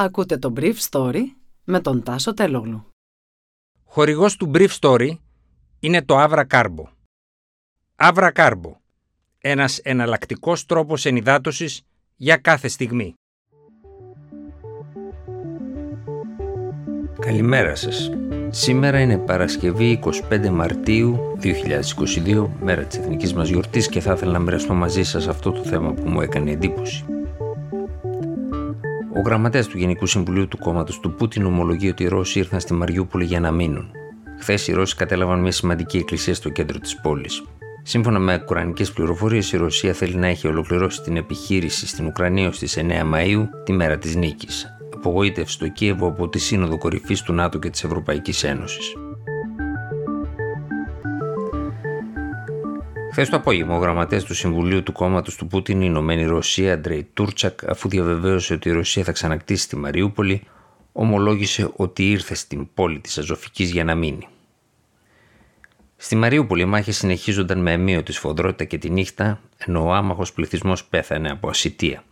Ακούτε το Brief Story με τον Τάσο Τελόγλου. Χορηγός του Brief Story είναι το Avra Carbo. Avra Carbo. Ένας εναλλακτικός τρόπος ενυδάτωσης για κάθε στιγμή. Καλημέρα σας. Σήμερα είναι Παρασκευή 25 Μαρτίου 2022, μέρα της εθνικής μας γιορτής και θα ήθελα να μοιραστώ μαζί σας αυτό το θέμα που μου έκανε εντύπωση. Ο γραμματέας του Γενικού Συμβουλίου του κόμματος του Πούτιν ομολογεί ότι οι Ρώσοι ήρθαν στη Μαριούπολη για να μείνουν. Χθες οι Ρώσοι κατέλαβαν μια σημαντική εκκλησία στο κέντρο της πόλης. Σύμφωνα με ουκρανικέ πληροφορίες, η Ρωσία θέλει να έχει ολοκληρώσει την επιχείρηση στην Ουκρανία στι 9 Μαου, τη μέρα της νίκης. Απογοήτευση στο Κίεβο από τη Σύνοδο Κορυφής του ΝΑΤΟ και της Ευρωπαϊκής Ένωσης. Χθες το απόγευμα, ο γραμματέας του Συμβουλίου του Κόμματος του Πούτιν, η Ηνωμένη Ρωσία, Αντρέι Τούρτσακ, αφού διαβεβαίωσε ότι η Ρωσία θα ξανακτήσει τη Μαριούπολη, ομολόγησε ότι ήρθε στην πόλη της Αζωφικής για να μείνει. Στη Μαριούπολη οι μάχες συνεχίζονταν με αμύωτη σφοδρότητα και τη νύχτα, ενώ ο άμαχος πληθυσμός πέθανε από ασυτεία.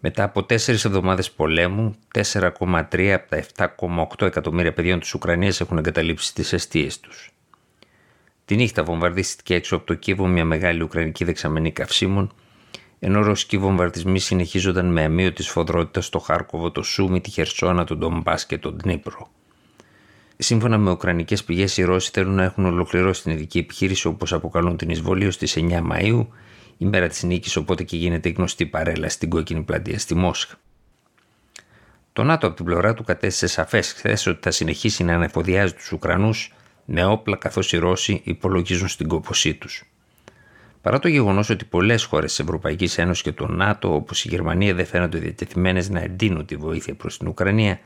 Μετά από τέσσερις εβδομάδες πολέμου, 4,3 από τα 7,8 εκατομμύρια παιδιών της Ουκρανίας έχουν εγκαταλείψει τις αιστείες τους. Τη νύχτα βομβαρδίστηκε έξω από το Κίεβο μια μεγάλη Ουκρανική δεξαμενή καυσίμων, ενώ ρωσικοί βομβαρδισμοί συνεχίζονταν με αμύωτης σφοδρότητα στο Χάρκοβο, το Σούμι, τη Χερσόνα, τον Ντομπά και τον Τνίπρο. Σύμφωνα με ουκρανικές πηγές, οι Ρώσοι θέλουν να έχουν ολοκληρώσει την ειδική επιχείρηση όπως αποκαλούν την εισβολή στι 9 Μαου, ημέρα της νίκης, οπότε και γίνεται γνωστή παρέλαση στην κόκκινη πλατεία στη Μόσχα. Το ΝΑΤΟ από την πλευρά του κατέστησε σαφές χθες ότι θα συνεχίσει να ανεφοδιάζει τους Ουκρανούς με όπλα καθώς οι Ρώσοι υπολογίζουν στην κόπωσή τους. Παρά το γεγονός ότι πολλές χώρες της Ευρωπαϊκής Ένωσης και του ΝΑΤΟ, όπως η Γερμανία, δεν φαίνονται διατεθειμένες να εντείνουν τη βοήθεια προς την Ουκρανία,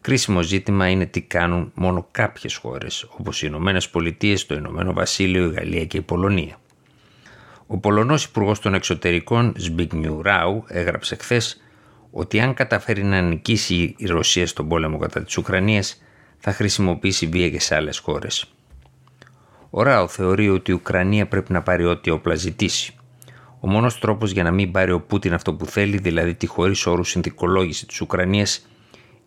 κρίσιμο ζήτημα είναι τι κάνουν μόνο κάποιες χώρες, όπως οι Ηνωμένες Πολιτείες, το Ηνωμένο Βασίλειο, η Γαλλία και η Πολωνία. Ο Πολωνός Υπουργός των Εξωτερικών, Σμπίγνιου Ράου, έγραψε χθες ότι αν καταφέρει να νικήσει η Ρωσία στον πόλεμο κατά της Ουκρανίας, θα χρησιμοποιήσει βία και σε άλλες χώρες. Ο Ράο θεωρεί ότι η Ουκρανία πρέπει να πάρει ό,τι όπλα ζητήσει. Ο μόνος τρόπος για να μην πάρει ο Πούτιν αυτό που θέλει, δηλαδή τη χωρίς όρους συνθηκολόγηση της Ουκρανίας,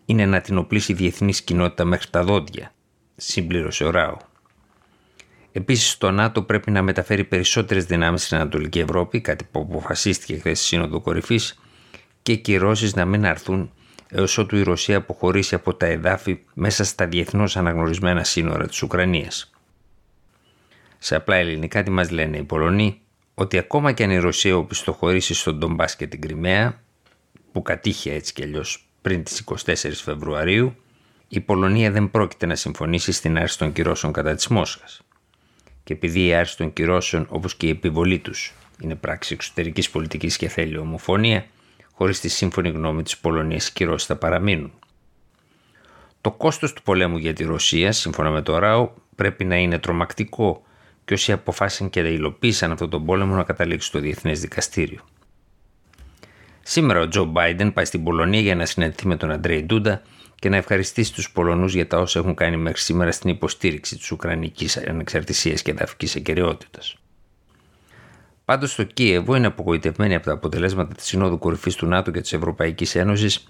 είναι να την οπλίσει η διεθνή κοινότητα μέχρι τα δόντια, συμπλήρωσε ο Ράο. Επίσης, το ΝΑΤΟ πρέπει να μεταφέρει περισσότερες δυνάμεις στην Ανατολική Ευρώπη, κάτι που αποφασίστηκε χθες στη Σύνοδο Κορυφής, και οι κυρώσεις να μην αρθούν έως ότου η Ρωσία αποχωρήσει από τα εδάφη μέσα στα διεθνώς αναγνωρισμένα σύνορα της Ουκρανίας. Σε απλά ελληνικά τι μας λένε οι Πολωνοί, ότι ακόμα και αν η Ρωσία οπισθοχωρήσει στον Ντομπάς και την Κρυμαία, που κατήχε έτσι κι αλλιώς πριν τις 24 Φεβρουαρίου, η Πολωνία δεν πρόκειται να συμφωνήσει στην άρση των κυρώσεων κατά της Μόσχας. Και επειδή η άρση των κυρώσεων όπως και η επιβολή τους είναι πράξη εξωτερικής πολιτικής και θέλει ομοφωνία, χωρίς τη σύμφωνη γνώμη της Πολωνίας οι κυρώσεις θα παραμείνουν. Το κόστος του πολέμου για τη Ρωσία, σύμφωνα με το ΡΑΟ, πρέπει να είναι τρομακτικό και όσοι αποφάσισαν και υλοποίησαν αυτόν τον πόλεμο να καταλήξουν στο Διεθνές Δικαστήριο. Σήμερα ο Τζο Μπάιντεν πάει στην Πολωνία για να συναντηθεί με τον Αντρέι Ντούντα και να ευχαριστήσει τους Πολωνούς για τα όσα έχουν κάνει μέχρι σήμερα στην υποστήριξη της Ουκρανικής ανεξαρτησίας και εδαφικής ακαιρεότητας. Πάντως το Κίεβο είναι απογοητευμένοι από τα αποτελέσματα της Συνόδου Κορυφής του ΝΑΤΟ και της Ευρωπαϊκής Ένωσης,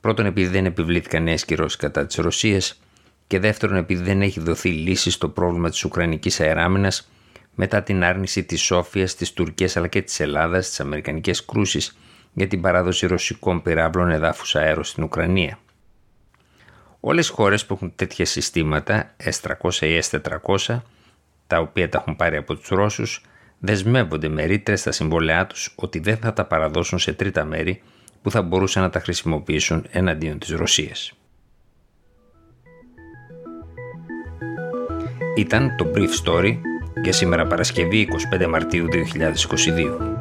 πρώτον επειδή δεν επιβλήθηκαν νέες κυρώσεις κατά της Ρωσίας και δεύτερον επειδή δεν έχει δοθεί λύση στο πρόβλημα της Ουκρανικής αεράμινας μετά την άρνηση της Σόφιας, της Τουρκίας αλλά και της Ελλάδας στι Αμερικανικέ κρούσει για την παράδοση ρωσικών πυράβλων εδάφους αέρο στην Ουκρανία. Όλες οι χώρες που έχουν τέτοια συστήματα, S300 ή S400, τα οποία τα έχουν πάρει από τους Ρώσους, δεσμεύονται με ρήτρες στα συμβόλαιά τους ότι δεν θα τα παραδώσουν σε τρίτα μέρη που θα μπορούσαν να τα χρησιμοποιήσουν εναντίον της Ρωσίας. Ήταν το Brief Story για σήμερα Παρασκευή 25 Μαρτίου 2022.